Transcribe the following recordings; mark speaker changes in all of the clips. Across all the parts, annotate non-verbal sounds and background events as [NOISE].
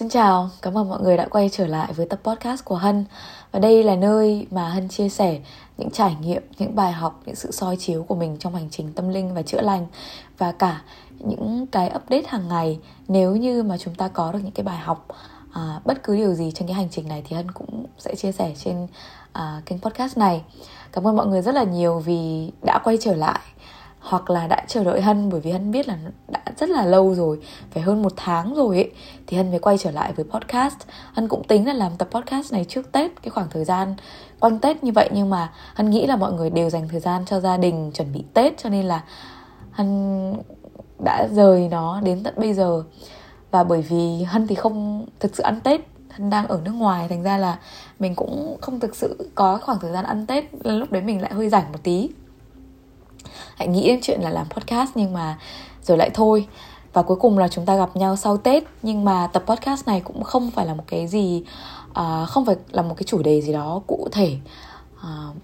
Speaker 1: Xin chào, cảm ơn mọi người đã quay trở lại với tập podcast của Hân. Và đây là nơi mà Hân chia sẻ những trải nghiệm, những bài học, những sự soi chiếu của mình trong hành trình tâm linh và chữa lành. Và cả những cái update hàng ngày nếu như mà chúng ta có được những cái bài học à, bất cứ điều gì trên cái hành trình này thì Hân cũng sẽ chia sẻ trên à, kênh podcast này. Cảm ơn mọi người rất là nhiều vì đã quay trở lại hoặc là đã chờ đợi Hân, bởi vì Hân biết là đã rất là lâu rồi, phải hơn một tháng rồi ấy, thì Hân mới quay trở lại với podcast. Hân cũng tính là làm tập podcast này trước Tết, cái khoảng thời gian quanh Tết như vậy, nhưng mà Hân nghĩ là mọi người đều dành thời gian cho gia đình chuẩn bị Tết, cho nên là Hân đã rời nó đến tận bây giờ. Và bởi vì Hân thì không thực sự ăn Tết, Hân đang ở nước ngoài, thành ra là mình cũng không thực sự có khoảng thời gian ăn Tết, lúc đấy mình lại hơi rảnh một tí hãy nghĩ đến chuyện là làm podcast nhưng mà rồi lại thôi. Và cuối cùng là chúng ta gặp nhau sau tết. Nhưng mà tập podcast này cũng không phải là một cái gì uh, không phải là một cái chủ đề gì đó cụ thể uh,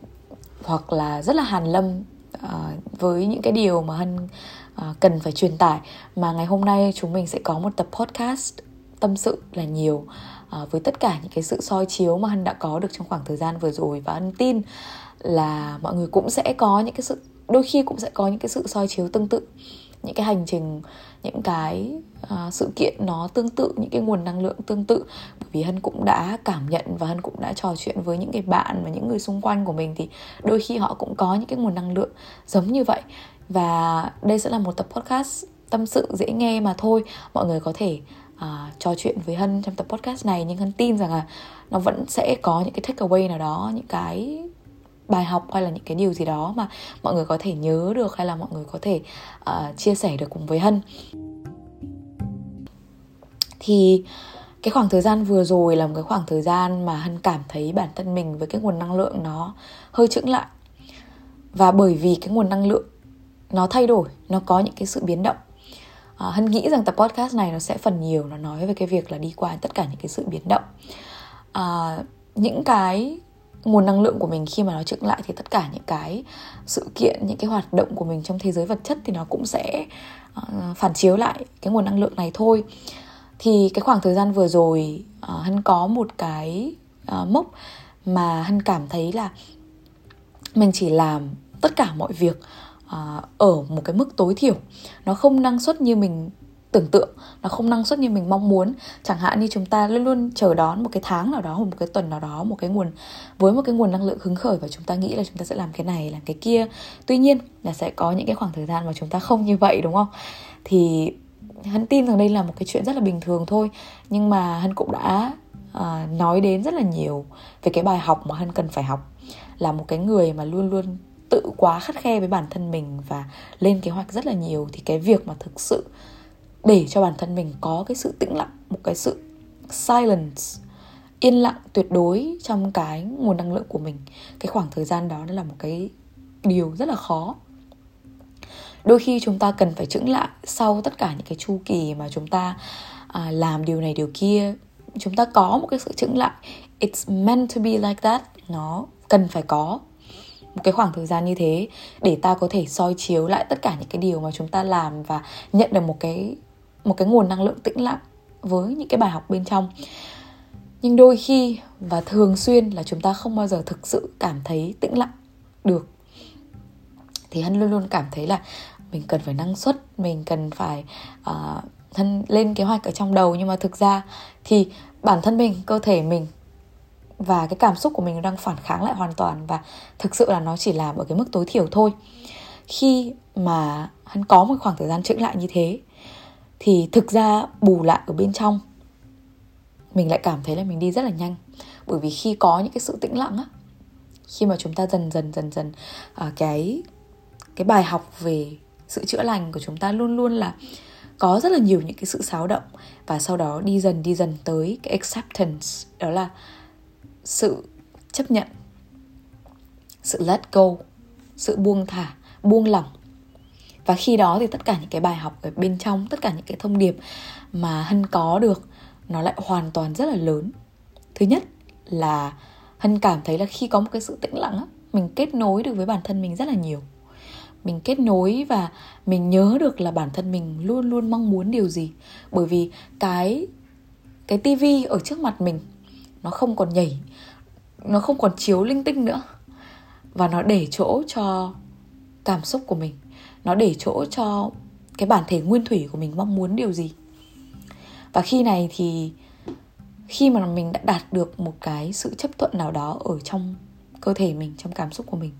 Speaker 1: hoặc là rất là hàn lâm uh, với những cái điều mà hân uh, cần phải truyền tải. Mà ngày hôm nay chúng mình sẽ có một tập podcast tâm sự là nhiều uh, với tất cả những cái sự soi chiếu mà hân đã có được trong khoảng thời gian vừa rồi. Và hân tin là mọi người cũng sẽ có những cái sự đôi khi cũng sẽ có những cái sự soi chiếu tương tự những cái hành trình những cái uh, sự kiện nó tương tự những cái nguồn năng lượng tương tự. Bởi vì hân cũng đã cảm nhận và hân cũng đã trò chuyện với những cái bạn và những người xung quanh của mình thì đôi khi họ cũng có những cái nguồn năng lượng giống như vậy. Và đây sẽ là một tập podcast tâm sự dễ nghe mà thôi. Mọi người có thể uh, trò chuyện với hân trong tập podcast này nhưng hân tin rằng là nó vẫn sẽ có những cái take away nào đó những cái bài học hay là những cái điều gì đó mà mọi người có thể nhớ được hay là mọi người có thể uh, chia sẻ được cùng với hân. Thì cái khoảng thời gian vừa rồi là một cái khoảng thời gian mà hân cảm thấy bản thân mình với cái nguồn năng lượng nó hơi chững lại. Và bởi vì cái nguồn năng lượng nó thay đổi nó có những cái sự biến động à, hân nghĩ rằng tập podcast này nó sẽ phần nhiều nó nói về cái việc là đi qua tất cả những cái sự biến động. À, những cái nguồn năng lượng của mình khi mà nó chững lại thì tất cả những cái sự kiện những cái hoạt động của mình trong thế giới vật chất thì nó cũng sẽ uh, phản chiếu lại cái nguồn năng lượng này thôi. Thì cái khoảng thời gian vừa rồi uh, hân có một cái uh, mốc mà hân cảm thấy là mình chỉ làm tất cả mọi việc uh, ở một cái mức tối thiểu. Nó không năng suất như mình tưởng tượng nó không năng suất như mình mong muốn. Chẳng hạn như chúng ta luôn luôn chờ đón một cái tháng nào đó hoặc một cái tuần nào đó một cái nguồn với một cái nguồn năng lượng hứng khởi và chúng ta nghĩ là chúng ta sẽ làm cái này làm cái kia. Tuy nhiên là sẽ có những cái khoảng thời gian mà chúng ta không như vậy đúng không? Thì hân tin rằng đây là một cái chuyện rất là bình thường thôi. Nhưng mà hân cũng đã uh, nói đến rất là nhiều về cái bài học mà hân cần phải học. Là một cái người mà luôn luôn tự quá khắt khe với bản thân mình và lên kế hoạch rất là nhiều. Thì cái việc mà thực sự để cho bản thân mình có cái sự tĩnh lặng một cái sự silence yên lặng tuyệt đối trong cái nguồn năng lượng của mình. Cái khoảng thời gian đó nó là một cái điều rất là khó. Đôi khi chúng ta cần phải chững lại sau tất cả những cái chu kỳ mà chúng ta à, làm điều này điều kia. Chúng ta có một cái sự chững lại. It's meant to be like that. Nó cần phải có một cái khoảng thời gian như thế để ta có thể soi chiếu lại tất cả những cái điều mà chúng ta làm và nhận được một cái một cái nguồn năng lượng tĩnh lặng với những cái bài học bên trong. Nhưng đôi khi và thường xuyên là chúng ta không bao giờ thực sự cảm thấy tĩnh lặng được. Thì hân luôn luôn cảm thấy là mình cần phải năng suất mình cần phải uh, thân lên kế hoạch ở trong đầu. Nhưng mà thực ra thì bản thân mình cơ thể mình và cái cảm xúc của mình đang phản kháng lại hoàn toàn. Và thực sự là nó chỉ làm ở cái mức tối thiểu thôi. Khi mà hắn có một khoảng thời gian chững lại như thế thì thực ra bù lại ở bên trong mình lại cảm thấy là mình đi rất là nhanh. Bởi vì khi có những cái sự tĩnh lặng á khi mà chúng ta dần dần dần dần à, cái cái bài học về sự chữa lành của chúng ta luôn luôn là có rất là nhiều những cái sự xáo động. Và sau đó đi dần đi dần tới cái acceptance đó là sự chấp nhận sự let go sự buông thả buông lỏng và khi đó thì tất cả những cái bài học ở bên trong, tất cả những cái thông điệp mà hân có được, nó lại hoàn toàn rất là lớn. Thứ nhất là hân cảm thấy là khi có một cái sự tĩnh lặng á, mình kết nối được với bản thân mình rất là nhiều. Mình kết nối và mình nhớ được là bản thân mình luôn luôn mong muốn điều gì. Bởi vì cái cái tivi ở trước mặt mình, nó không còn nhảy, nó không còn chiếu linh tinh nữa. Và nó để chỗ cho cảm xúc của mình nó để chỗ cho cái bản thể nguyên thủy của mình mong muốn điều gì. Và khi này thì khi mà mình đã đạt được một cái sự chấp thuận nào đó ở trong cơ thể mình, trong cảm xúc của mình,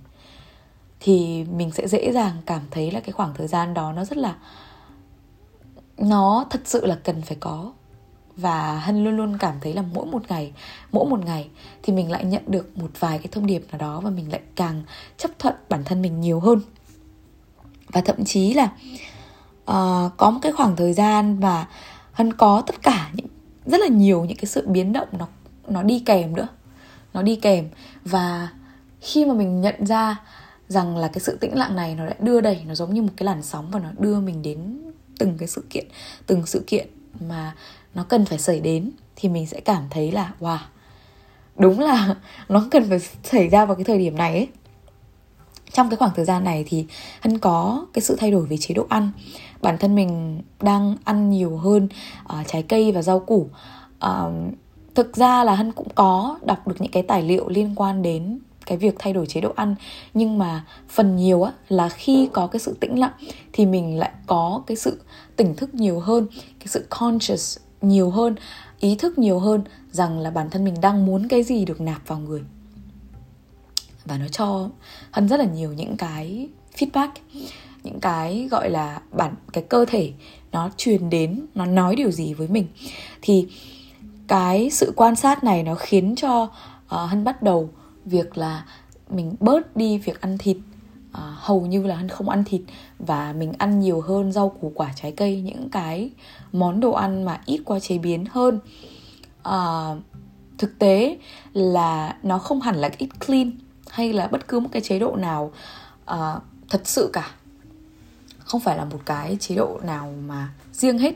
Speaker 1: thì mình sẽ dễ dàng cảm thấy là cái khoảng thời gian đó nó rất là, nó thật sự là cần phải có. Và hân luôn luôn cảm thấy là mỗi một ngày, mỗi một ngày thì mình lại nhận được một vài cái thông điệp nào đó và mình lại càng chấp thuận bản thân mình nhiều hơn và thậm chí là uh, có một cái khoảng thời gian mà hân có tất cả những rất là nhiều những cái sự biến động nó nó đi kèm nữa. Nó đi kèm. Và khi mà mình nhận ra rằng là cái sự tĩnh lặng này nó đã đưa đẩy nó giống như một cái làn sóng và nó đưa mình đến từng cái sự kiện từng sự kiện mà nó cần phải xảy đến thì mình sẽ cảm thấy là wow đúng là [LAUGHS] nó cần phải xảy ra vào cái thời điểm này ấy trong cái khoảng thời gian này thì hân có cái sự thay đổi về chế độ ăn. Bản thân mình đang ăn nhiều hơn uh, trái cây và rau củ. Uh, thực ra là hân cũng có đọc được những cái tài liệu liên quan đến cái việc thay đổi chế độ ăn. Nhưng mà phần nhiều á là khi có cái sự tĩnh lặng thì mình lại có cái sự tỉnh thức nhiều hơn cái sự conscious nhiều hơn ý thức nhiều hơn rằng là bản thân mình đang muốn cái gì được nạp vào người và nó cho hân rất là nhiều những cái feedback những cái gọi là bản cái cơ thể nó truyền đến nó nói điều gì với mình. Thì cái sự quan sát này nó khiến cho uh, hân bắt đầu việc là mình bớt đi việc ăn thịt. Uh, hầu như là hân không ăn thịt và mình ăn nhiều hơn rau củ quả trái cây những cái món đồ ăn mà ít qua chế biến hơn. Uh, thực tế là nó không hẳn là ít clean hay là bất cứ một cái chế độ nào uh, thật sự cả. Không phải là một cái chế độ nào mà riêng hết.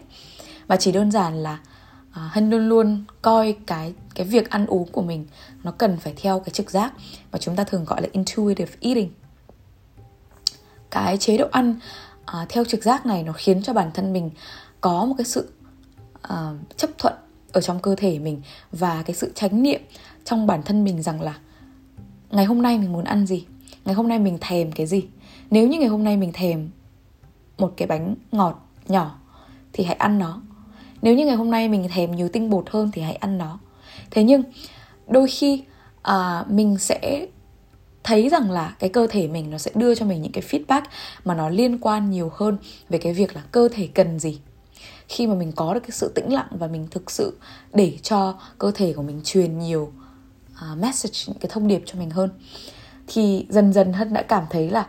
Speaker 1: Mà chỉ đơn giản là uh, hân luôn luôn coi cái cái việc ăn uống của mình nó cần phải theo cái trực giác mà chúng ta thường gọi là intuitive eating. Cái chế độ ăn uh, theo trực giác này nó khiến cho bản thân mình có một cái sự uh, chấp thuận ở trong cơ thể mình và cái sự chánh niệm trong bản thân mình rằng là ngày hôm nay mình muốn ăn gì? Ngày hôm nay mình thèm cái gì? Nếu như ngày hôm nay mình thèm một cái bánh ngọt nhỏ thì hãy ăn nó. Nếu như ngày hôm nay mình thèm nhiều tinh bột hơn thì hãy ăn nó. Thế nhưng đôi khi à, mình sẽ thấy rằng là cái cơ thể mình nó sẽ đưa cho mình những cái feedback mà nó liên quan nhiều hơn về cái việc là cơ thể cần gì. Khi mà mình có được cái sự tĩnh lặng và mình thực sự để cho cơ thể của mình truyền nhiều uh, message những cái thông điệp cho mình hơn. Thì dần dần hân đã cảm thấy là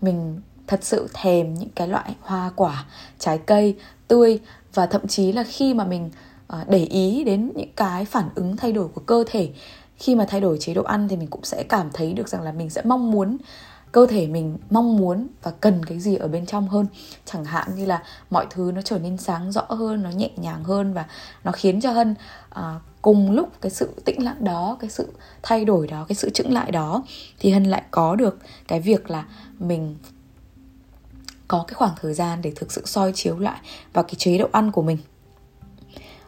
Speaker 1: mình thật sự thèm những cái loại hoa quả trái cây tươi và thậm chí là khi mà mình uh, để ý đến những cái phản ứng thay đổi của cơ thể. Khi mà thay đổi chế độ ăn thì mình cũng sẽ cảm thấy được rằng là mình sẽ mong muốn cơ thể mình mong muốn và cần cái gì ở bên trong hơn. Chẳng hạn như là mọi thứ nó trở nên sáng rõ hơn nó nhẹ nhàng hơn và nó khiến cho hân uh, cùng lúc cái sự tĩnh lặng đó, cái sự thay đổi đó, cái sự chững lại đó, thì hân lại có được cái việc là mình có cái khoảng thời gian để thực sự soi chiếu lại vào cái chế độ ăn của mình.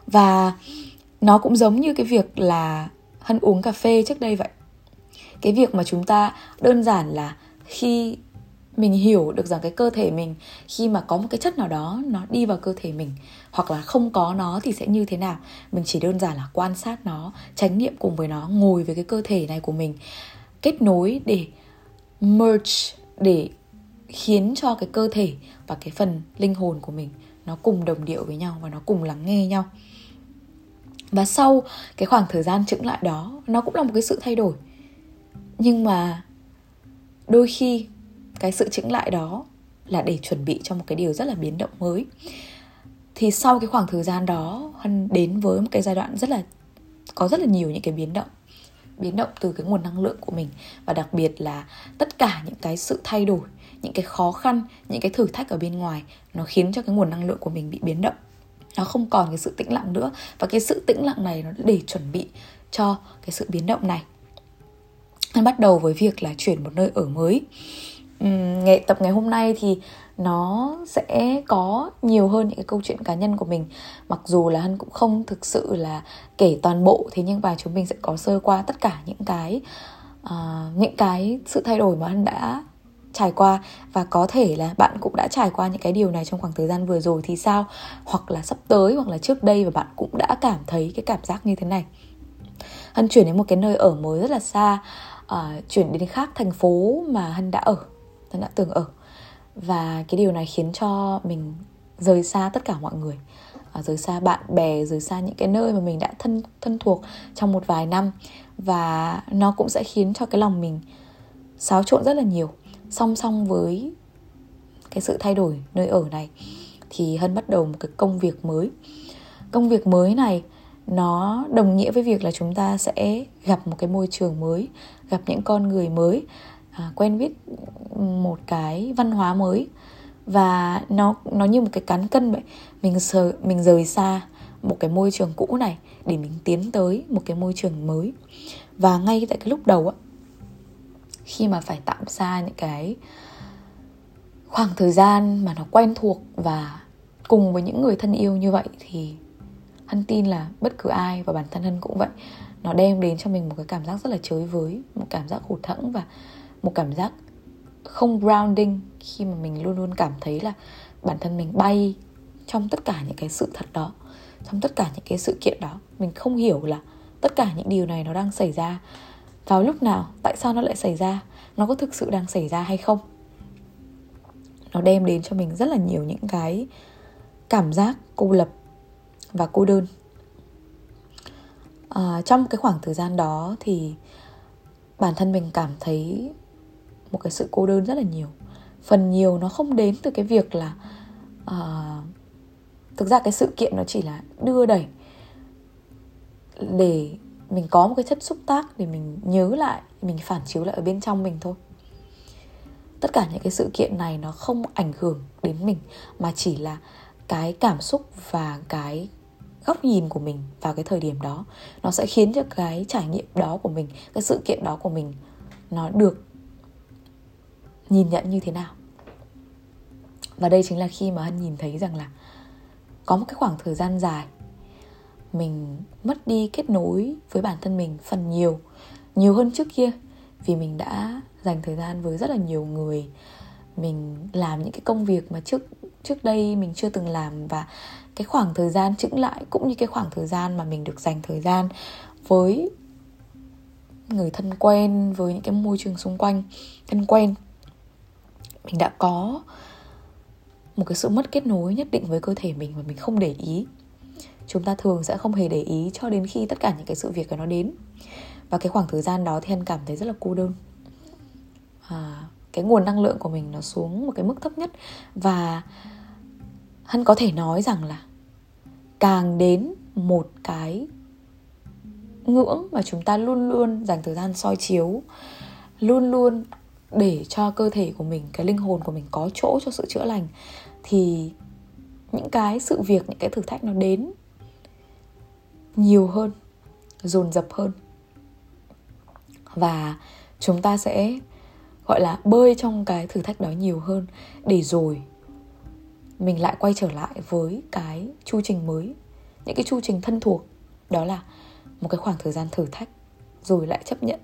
Speaker 1: Và nó cũng giống như cái việc là hân uống cà phê trước đây vậy. Cái việc mà chúng ta đơn giản là khi mình hiểu được rằng cái cơ thể mình, khi mà có một cái chất nào đó, nó đi vào cơ thể mình, hoặc là không có nó thì sẽ như thế nào? Mình chỉ đơn giản là quan sát nó tránh niệm cùng với nó, ngồi với cái cơ thể này của mình, kết nối để merge, để khiến cho cái cơ thể và cái phần linh hồn của mình nó cùng đồng điệu với nhau và nó cùng lắng nghe nhau. Và sau cái khoảng thời gian chững lại đó, nó cũng là một cái sự thay đổi. Nhưng mà đôi khi cái sự chững lại đó là để chuẩn bị cho một cái điều rất là biến động mới. Thì sau cái khoảng thời gian đó, hân đến với một cái giai đoạn rất là, có rất là nhiều những cái biến động biến động từ cái nguồn năng lượng của mình và đặc biệt là tất cả những cái sự thay đổi, những cái khó khăn, những cái thử thách ở bên ngoài nó khiến cho cái nguồn năng lượng của mình bị biến động. Nó không còn cái sự tĩnh lặng nữa và cái sự tĩnh lặng này nó để chuẩn bị cho cái sự biến động này. Hân bắt đầu với việc là chuyển một nơi ở mới. Ừ, ngày tập ngày hôm nay thì nó sẽ có nhiều hơn những cái câu chuyện cá nhân của mình. Mặc dù là hân cũng không thực sự là kể toàn bộ thế nhưng mà chúng mình sẽ có sơ qua tất cả những cái uh, những cái sự thay đổi mà hân đã trải qua. Và có thể là bạn cũng đã trải qua những cái điều này trong khoảng thời gian vừa rồi thì sao? Hoặc là sắp tới hoặc là trước đây và bạn cũng đã cảm thấy cái cảm giác như thế này. Hân chuyển đến một cái nơi ở mới rất là xa uh, chuyển đến khác thành phố mà hân đã ở tớ đã từng ở. Và cái điều này khiến cho mình rời xa tất cả mọi người. À, rời xa bạn bè rời xa những cái nơi mà mình đã thân thân thuộc trong một vài năm. Và nó cũng sẽ khiến cho cái lòng mình xáo trộn rất là nhiều. Song song với cái sự thay đổi nơi ở này thì hân bắt đầu một cái công việc mới. Công việc mới này nó đồng nghĩa với việc là chúng ta sẽ gặp một cái môi trường mới gặp những con người mới à, quen biết một cái văn hóa mới. Và nó nó như một cái cán cân vậy. Mình sờ mình rời xa một cái môi trường cũ này để mình tiến tới một cái môi trường mới. Và ngay tại cái lúc đầu á khi mà phải tạm xa những cái khoảng thời gian mà nó quen thuộc và cùng với những người thân yêu như vậy thì hân tin là bất cứ ai và bản thân hân cũng vậy. Nó đem đến cho mình một cái cảm giác rất là chới với một cảm giác hụt thẫn và một cảm giác không grounding khi mà mình luôn luôn cảm thấy là bản thân mình bay trong tất cả những cái sự thật đó trong tất cả những cái sự kiện đó. Mình không hiểu là tất cả những điều này nó đang xảy ra vào lúc nào tại sao nó lại xảy ra nó có thực sự đang xảy ra hay không. Nó đem đến cho mình rất là nhiều những cái cảm giác cô lập và cô đơn. À, trong cái khoảng thời gian đó thì bản thân mình cảm thấy một cái sự cô đơn rất là nhiều. Phần nhiều nó không đến từ cái việc là uh, thực ra cái sự kiện nó chỉ là đưa đẩy để mình có một cái chất xúc tác để mình nhớ lại mình phản chiếu lại ở bên trong mình thôi. Tất cả những cái sự kiện này nó không ảnh hưởng đến mình mà chỉ là cái cảm xúc và cái góc nhìn của mình vào cái thời điểm đó. Nó sẽ khiến cho cái trải nghiệm đó của mình cái sự kiện đó của mình nó được nhìn nhận như thế nào? Và đây chính là khi mà hân nhìn thấy rằng là có một cái khoảng thời gian dài mình mất đi kết nối với bản thân mình phần nhiều nhiều hơn trước kia, vì mình đã dành thời gian với rất là nhiều người. Mình làm những cái công việc mà trước trước đây mình chưa từng làm và cái khoảng thời gian chững lại cũng như cái khoảng thời gian mà mình được dành thời gian với người thân quen, với những cái môi trường xung quanh, thân quen mình đã có một cái sự mất kết nối nhất định với cơ thể mình và mình không để ý. Chúng ta thường sẽ không hề để ý cho đến khi tất cả những cái sự việc nó đến. Và cái khoảng thời gian đó thì hân cảm thấy rất là cô đơn. À, cái nguồn năng lượng của mình nó xuống một cái mức thấp nhất. Và hân có thể nói rằng là càng đến một cái ngưỡng mà chúng ta luôn luôn dành thời gian soi chiếu luôn luôn để cho cơ thể của mình, cái linh hồn của mình có chỗ cho sự chữa lành, thì những cái sự việc, những cái thử thách nó đến nhiều hơn, dồn dập hơn. Và chúng ta sẽ, gọi là, bơi trong cái thử thách đó nhiều hơn để rồi mình lại quay trở lại với cái chu trình mới. Những cái chu trình thân thuộc, đó là một cái khoảng thời gian thử thách rồi lại chấp nhận.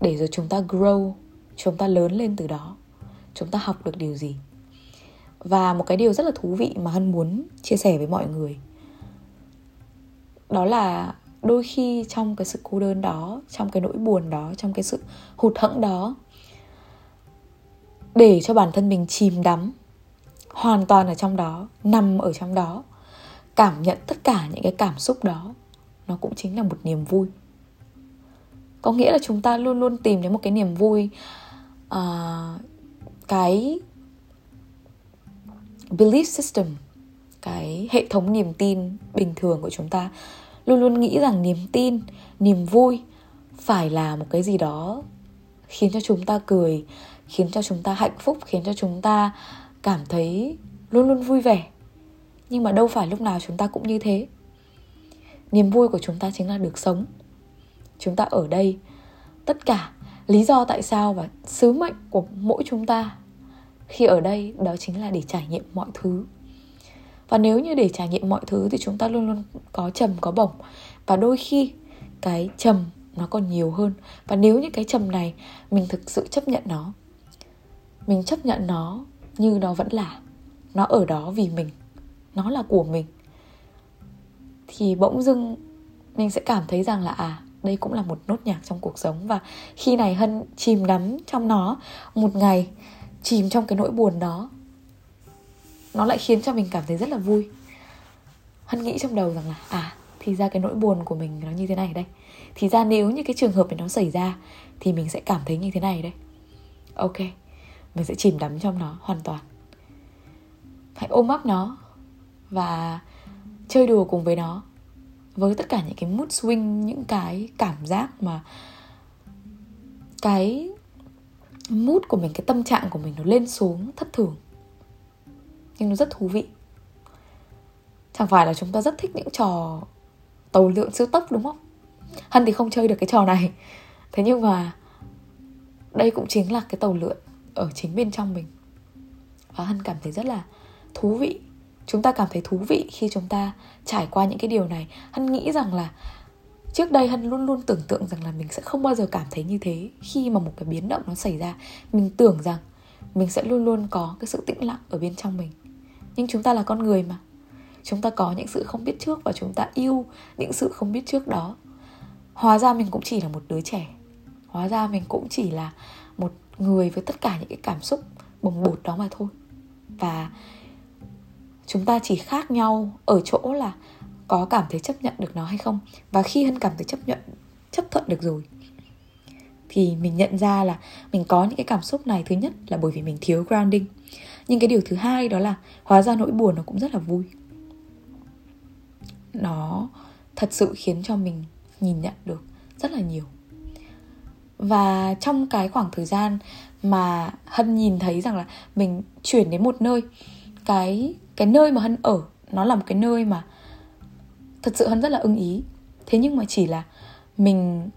Speaker 1: Để rồi chúng ta grow chúng ta lớn lên từ đó. Chúng ta học được điều gì? Và một cái điều rất là thú vị mà hân muốn chia sẻ với mọi người, đó là đôi khi trong cái sự cô đơn đó, trong cái nỗi buồn đó, trong cái sự hụt hẫng đó, để cho bản thân mình chìm đắm hoàn toàn ở trong đó, nằm ở trong đó, cảm nhận tất cả những cái cảm xúc đó, nó cũng chính là một niềm vui. Có nghĩa là chúng ta luôn luôn tìm đến một cái niềm vui uh, cái belief system cái hệ thống niềm tin bình thường của chúng ta luôn luôn nghĩ rằng niềm tin niềm vui phải là một cái gì đó khiến cho chúng ta cười khiến cho chúng ta hạnh phúc khiến cho chúng ta cảm thấy luôn luôn vui vẻ. Nhưng mà đâu phải lúc nào chúng ta cũng như thế. Niềm vui của chúng ta chính là được sống. Chúng ta ở đây tất cả lý do tại sao và sứ mệnh của mỗi chúng ta khi ở đây đó chính là để trải nghiệm mọi thứ. Và nếu như để trải nghiệm mọi thứ thì chúng ta luôn luôn có trầm, có bổng. Và đôi khi cái trầm nó còn nhiều hơn. Và nếu như cái trầm này mình thực sự chấp nhận nó, mình chấp nhận nó như nó vẫn là, nó ở đó vì mình, nó là của mình, thì bỗng dưng mình sẽ cảm thấy rằng là à đây cũng là một nốt nhạc trong cuộc sống. Và khi này hân chìm đắm trong nó, một ngày chìm trong cái nỗi buồn đó, nó lại khiến cho mình cảm thấy rất là vui. Hân nghĩ trong đầu rằng là à thì ra cái nỗi buồn của mình nó như thế này đây. Thì ra nếu như cái trường hợp này nó xảy ra, thì mình sẽ cảm thấy như thế này đây. Ok, mình sẽ chìm đắm trong nó hoàn toàn. Hãy ôm ấp nó và chơi đùa cùng với nó với tất cả những cái mood swing, những cái cảm giác mà cái mood của mình, cái tâm trạng của mình nó lên xuống thất thường. Nhưng nó rất thú vị. Chẳng phải là chúng ta rất thích những trò tàu lượn siêu tốc, đúng không? Hân thì không chơi được cái trò này. Thế nhưng mà đây cũng chính là cái tàu lượn ở chính bên trong mình. Và hân cảm thấy rất là thú vị chúng ta cảm thấy thú vị khi chúng ta trải qua những cái điều này. Hân nghĩ rằng là trước đây hân luôn luôn tưởng tượng rằng là mình sẽ không bao giờ cảm thấy như thế khi mà một cái biến động nó xảy ra. Mình tưởng rằng mình sẽ luôn luôn có cái sự tĩnh lặng ở bên trong mình. Nhưng chúng ta là con người mà. Chúng ta có những sự không biết trước và chúng ta yêu những sự không biết trước đó. Hóa ra mình cũng chỉ là một đứa trẻ. Hóa ra mình cũng chỉ là một người với tất cả những cái cảm xúc bồng bột đó mà thôi. Và chúng ta chỉ khác nhau ở chỗ là có cảm thấy chấp nhận được nó hay không. Và khi hân cảm thấy chấp nhận, chấp thuận được rồi, thì mình nhận ra là mình có những cái cảm xúc này. Thứ nhất là bởi vì mình thiếu grounding. Nhưng cái điều thứ hai đó là hóa ra nỗi buồn nó cũng rất là vui. Nó thật sự khiến cho mình nhìn nhận được rất là nhiều. Và trong cái khoảng thời gian mà hân nhìn thấy rằng là mình chuyển đến một nơi, cái cái nơi mà hân ở, nó là một cái nơi mà thật sự hân rất là ưng ý. Thế nhưng mà chỉ là mình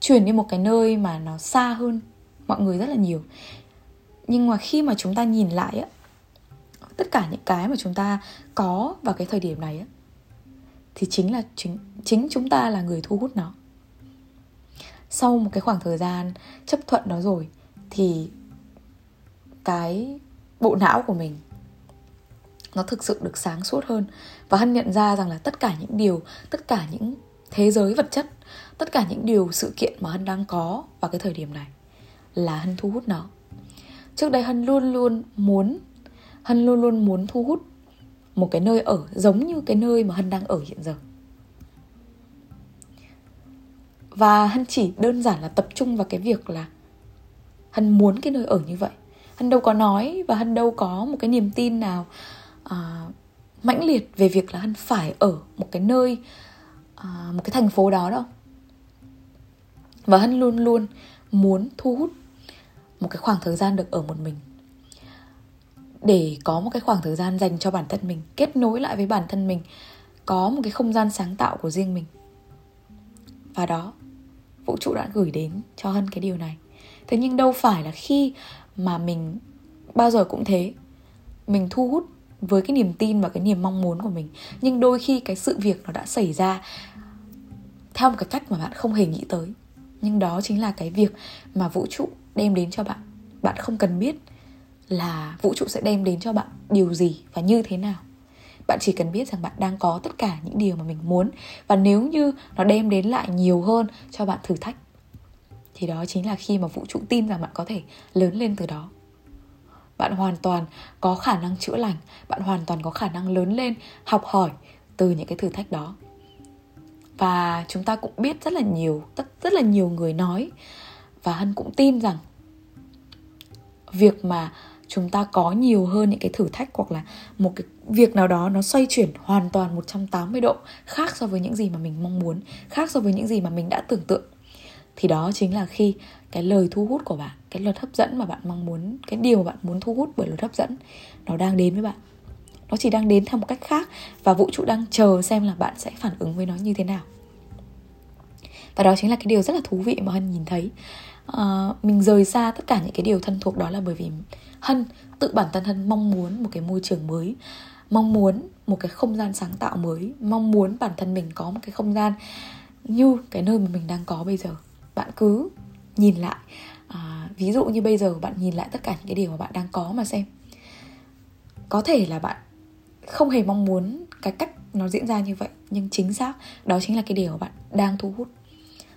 Speaker 1: chuyển đi một cái nơi mà nó xa hơn mọi người rất là nhiều. Nhưng mà khi mà chúng ta nhìn lại á, tất cả những cái mà chúng ta có vào cái thời điểm này á, thì chính là chính chính chúng ta là người thu hút nó. Sau một cái khoảng thời gian chấp thuận nó rồi, thì cái bộ não của mình nó thực sự được sáng suốt hơn và hân nhận ra rằng là tất cả những điều, tất cả những thế giới vật chất, tất cả những điều sự kiện mà hân đang có vào cái thời điểm này là hân thu hút nó. Trước đây hân luôn luôn muốn hân luôn luôn muốn thu hút một cái nơi ở giống như cái nơi mà hân đang ở hiện giờ. Và hân chỉ đơn giản là tập trung vào cái việc là hân muốn cái nơi ở như vậy. Hân đâu có nói và hân đâu có một cái niềm tin nào uh, mãnh liệt về việc là hân phải ở một cái nơi uh, một cái thành phố đó đâu và hân luôn luôn muốn thu hút một cái khoảng thời gian được ở một mình. Để có một cái khoảng thời gian dành cho bản thân mình kết nối lại với bản thân mình có một cái không gian sáng tạo của riêng mình. Và đó vũ trụ đã gửi đến cho hân cái điều này. Thế nhưng đâu phải là khi mà mình bao giờ cũng thế mình thu hút với cái niềm tin và cái niềm mong muốn của mình. Nhưng đôi khi cái sự việc nó đã xảy ra theo một cái cách mà bạn không hề nghĩ tới. Nhưng đó chính là cái việc mà vũ trụ đem đến cho bạn. Bạn không cần biết là vũ trụ sẽ đem đến cho bạn điều gì và như thế nào. Bạn chỉ cần biết rằng bạn đang có tất cả những điều mà mình muốn. Và nếu như nó đem đến lại nhiều hơn cho bạn thử thách, thì đó chính là khi mà vũ trụ tin rằng bạn có thể lớn lên từ đó bạn hoàn toàn có khả năng chữa lành bạn hoàn toàn có khả năng lớn lên học hỏi từ những cái thử thách đó và chúng ta cũng biết rất là nhiều rất rất là nhiều người nói và hân cũng tin rằng việc mà chúng ta có nhiều hơn những cái thử thách hoặc là một cái việc nào đó nó xoay chuyển hoàn toàn 180 độ khác so với những gì mà mình mong muốn, khác so với những gì mà mình đã tưởng tượng. Thì đó chính là khi cái lời thu hút của bạn, cái luật hấp dẫn mà bạn mong muốn, cái điều mà bạn muốn thu hút bởi luật hấp dẫn nó đang đến với bạn. Nó chỉ đang đến theo một cách khác và vũ trụ đang chờ xem là bạn sẽ phản ứng với nó như thế nào. và đó chính là cái điều rất là thú vị mà hân nhìn thấy à, mình rời xa tất cả những cái điều thân thuộc đó là bởi vì hân tự bản thân hân mong muốn một cái môi trường mới mong muốn một cái không gian sáng tạo mới mong muốn bản thân mình có một cái không gian như cái nơi mà mình đang có bây giờ bạn cứ nhìn lại. À, ví dụ như bây giờ bạn nhìn lại tất cả những cái điều mà bạn đang có mà xem. Có thể là bạn không hề mong muốn cái cách nó diễn ra như vậy nhưng chính xác đó chính là cái điều mà bạn đang thu hút.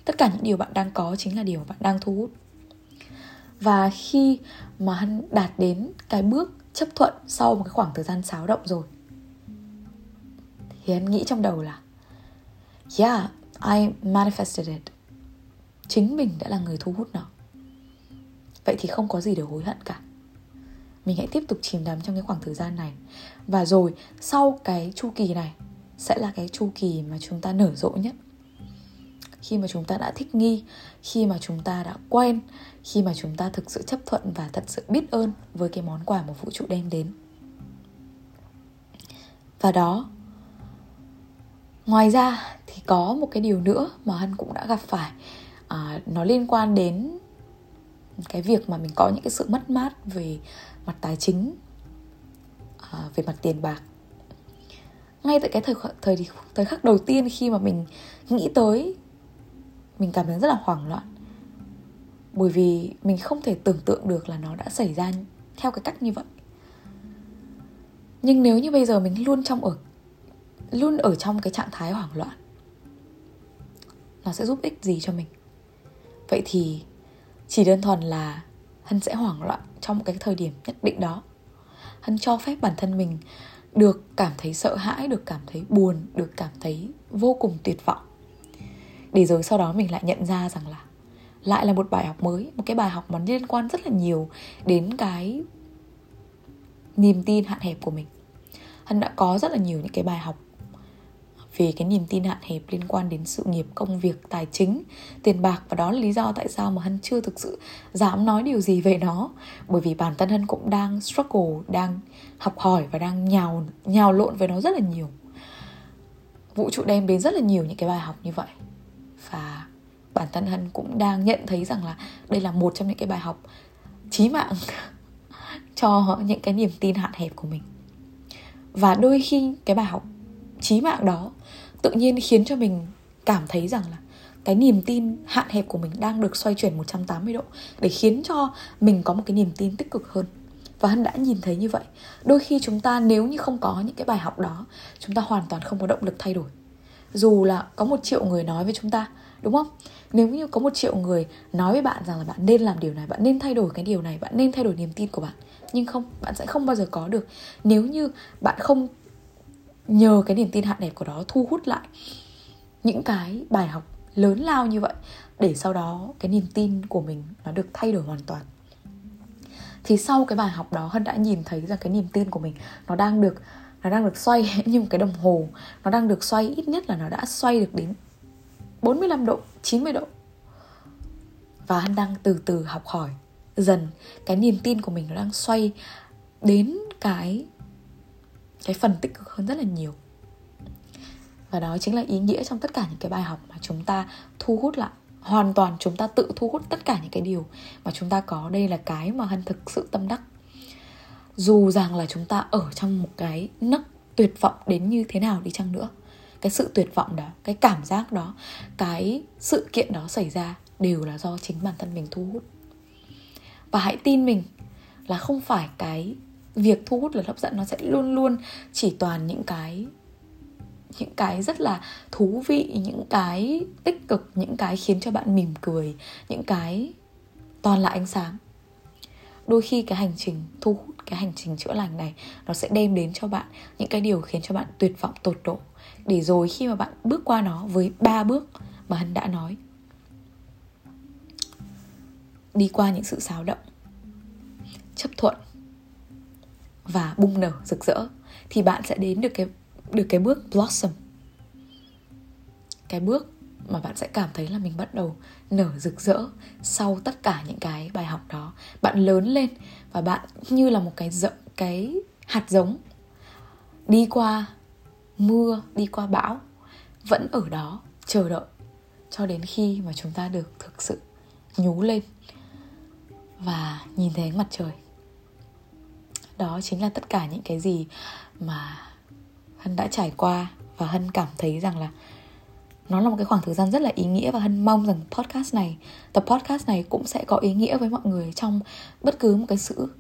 Speaker 1: Tất cả những điều bạn đang có chính là điều mà bạn đang thu hút. Và khi mà hắn đạt đến cái bước chấp thuận sau một cái khoảng thời gian xáo động rồi thì hắn nghĩ trong đầu là yeah I manifested it chính mình đã là người thu hút nó. Vậy thì không có gì để hối hận cả. Mình hãy tiếp tục chìm đắm trong cái khoảng thời gian này. Và rồi, sau cái chu kỳ này, sẽ là cái chu kỳ mà chúng ta nở rộ nhất. Khi mà chúng ta đã thích nghi, khi mà chúng ta đã quen, khi mà chúng ta thực sự chấp thuận và thật sự biết ơn với cái món quà mà vũ trụ đem đến. Và đó, ngoài ra thì có một cái điều nữa mà hân cũng đã gặp phải à, nó liên quan đến cái việc mà mình có những cái sự mất mát về mặt tài chính à, về mặt tiền bạc. Ngay tại cái thời thời thời khắc đầu tiên khi mà mình nghĩ tới mình cảm thấy rất là hoảng loạn. Bởi vì mình không thể tưởng tượng được là nó đã xảy ra theo cái cách như vậy. Nhưng nếu như bây giờ mình luôn trong ở luôn ở trong cái trạng thái hoảng loạn nó sẽ giúp ích gì cho mình? Vậy thì chỉ đơn thuần là hân sẽ hoảng loạn trong một cái thời điểm nhất định đó. Hân cho phép bản thân mình được cảm thấy sợ hãi, được cảm thấy buồn, được cảm thấy vô cùng tuyệt vọng. Để rồi sau đó mình lại nhận ra rằng là lại là một bài học mới, một cái bài học mà liên quan rất là nhiều đến cái niềm tin hạn hẹp của mình. Hân đã có rất là nhiều những cái bài học về cái niềm tin hạn hẹp liên quan đến sự nghiệp, công việc, tài chính, tiền bạc và đó là lý do tại sao mà hân chưa thực sự dám nói điều gì về nó. Bởi vì bản thân hân cũng đang struggle, đang học hỏi và đang nhào nhào lộn với nó rất là nhiều. Vũ trụ đem đến rất là nhiều những cái bài học như vậy. Và bản thân hân cũng đang nhận thấy rằng là đây là một trong những cái bài học chí mạng [LAUGHS] cho những cái niềm tin hạn hẹp của mình. Và đôi khi cái bài học chí mạng đó tự nhiên khiến cho mình cảm thấy rằng là cái niềm tin hạn hẹp của mình đang được xoay chuyển 180 độ để khiến cho mình có một cái niềm tin tích cực hơn. Và Hân đã nhìn thấy như vậy. Đôi khi chúng ta nếu như không có những cái bài học đó, chúng ta hoàn toàn không có động lực thay đổi. Dù là có một triệu người nói với chúng ta, đúng không? Nếu như có một triệu người nói với bạn rằng là bạn nên làm điều này, bạn nên thay đổi cái điều này, bạn nên thay đổi niềm tin của bạn. Nhưng không, bạn sẽ không bao giờ có được nếu như bạn không nhờ cái niềm tin hạn hẹp của đó thu hút lại những cái bài học lớn lao như vậy, để sau đó cái niềm tin của mình nó được thay đổi hoàn toàn. Thì sau cái bài học đó, hân đã nhìn thấy rằng cái niềm tin của mình nó đang được, nó đang được xoay, [LAUGHS] như một cái đồng hồ, nó đang được xoay ít nhất là nó đã xoay được đến 45 độ 90 độ. Và hân đang từ từ học hỏi dần, cái niềm tin của mình nó đang xoay đến cái cái phần tích cực hơn rất là nhiều. Và đó chính là ý nghĩa trong tất cả những cái bài học mà chúng ta thu hút lại, hoàn toàn chúng ta tự thu hút tất cả những cái điều mà chúng ta có. Đây là cái mà hân thực sự tâm đắc. Dù rằng là chúng ta ở trong một cái nấc tuyệt vọng đến như thế nào đi chăng nữa, cái sự tuyệt vọng đó, cái cảm giác đó, cái sự kiện đó xảy ra đều là do chính bản thân mình thu hút. Và hãy tin mình là không phải cái việc thu hút là hấp dẫn nó sẽ luôn luôn chỉ toàn những cái những cái rất là thú vị, những cái tích cực, những cái khiến cho bạn mỉm cười, những cái toàn là ánh sáng. Đôi khi cái hành trình thu hút, cái hành trình chữa lành này nó sẽ đem đến cho bạn những cái điều khiến cho bạn tuyệt vọng, tột độ. Để rồi khi mà bạn bước qua nó với ba bước mà hân đã nói, đi qua những sự xáo động, chấp thuận và bung nở rực rỡ, thì bạn sẽ đến được cái được cái bước blossom. Cái bước mà bạn sẽ cảm thấy là mình bắt đầu nở rực rỡ sau tất cả những cái bài học đó. Bạn lớn lên và bạn như là một cái rộng cái hạt giống đi qua mưa, đi qua bão, vẫn ở đó chờ đợi cho đến khi mà chúng ta được thực sự nhú lên và nhìn thấy ánh mặt trời đó chính là tất cả những cái gì mà hân đã trải qua và hân cảm thấy rằng là nó là một cái khoảng thời gian rất là ý nghĩa và hân mong rằng podcast này, tập podcast này cũng sẽ có ý nghĩa với mọi người trong bất cứ một cái sự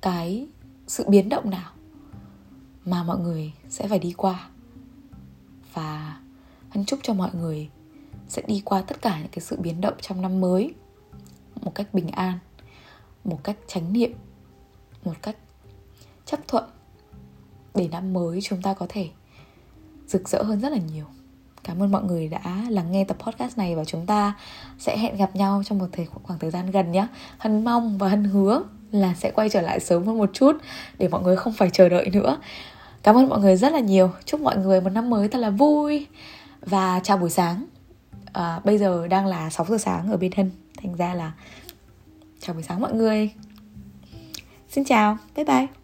Speaker 1: cái sự biến động nào mà mọi người sẽ phải đi qua. Và hân chúc cho mọi người sẽ đi qua tất cả những cái sự biến động trong năm mới một cách bình an, một cách chánh niệm, một cách chấp thuận để năm mới chúng ta có thể rực rỡ hơn rất là nhiều. Cảm ơn mọi người đã lắng nghe tập podcast này và chúng ta sẽ hẹn gặp nhau trong một thời khoảng thời gian gần nhé hân mong và hân hứa là sẽ quay trở lại sớm hơn một chút để mọi người không phải chờ đợi nữa. Cảm ơn mọi người rất là nhiều. Chúc mọi người một năm mới thật là vui. Và chào buổi sáng. À, bây giờ đang là 6 giờ sáng ở bên hân. Thành ra là chào buổi sáng mọi người. Xin chào. Bye bye.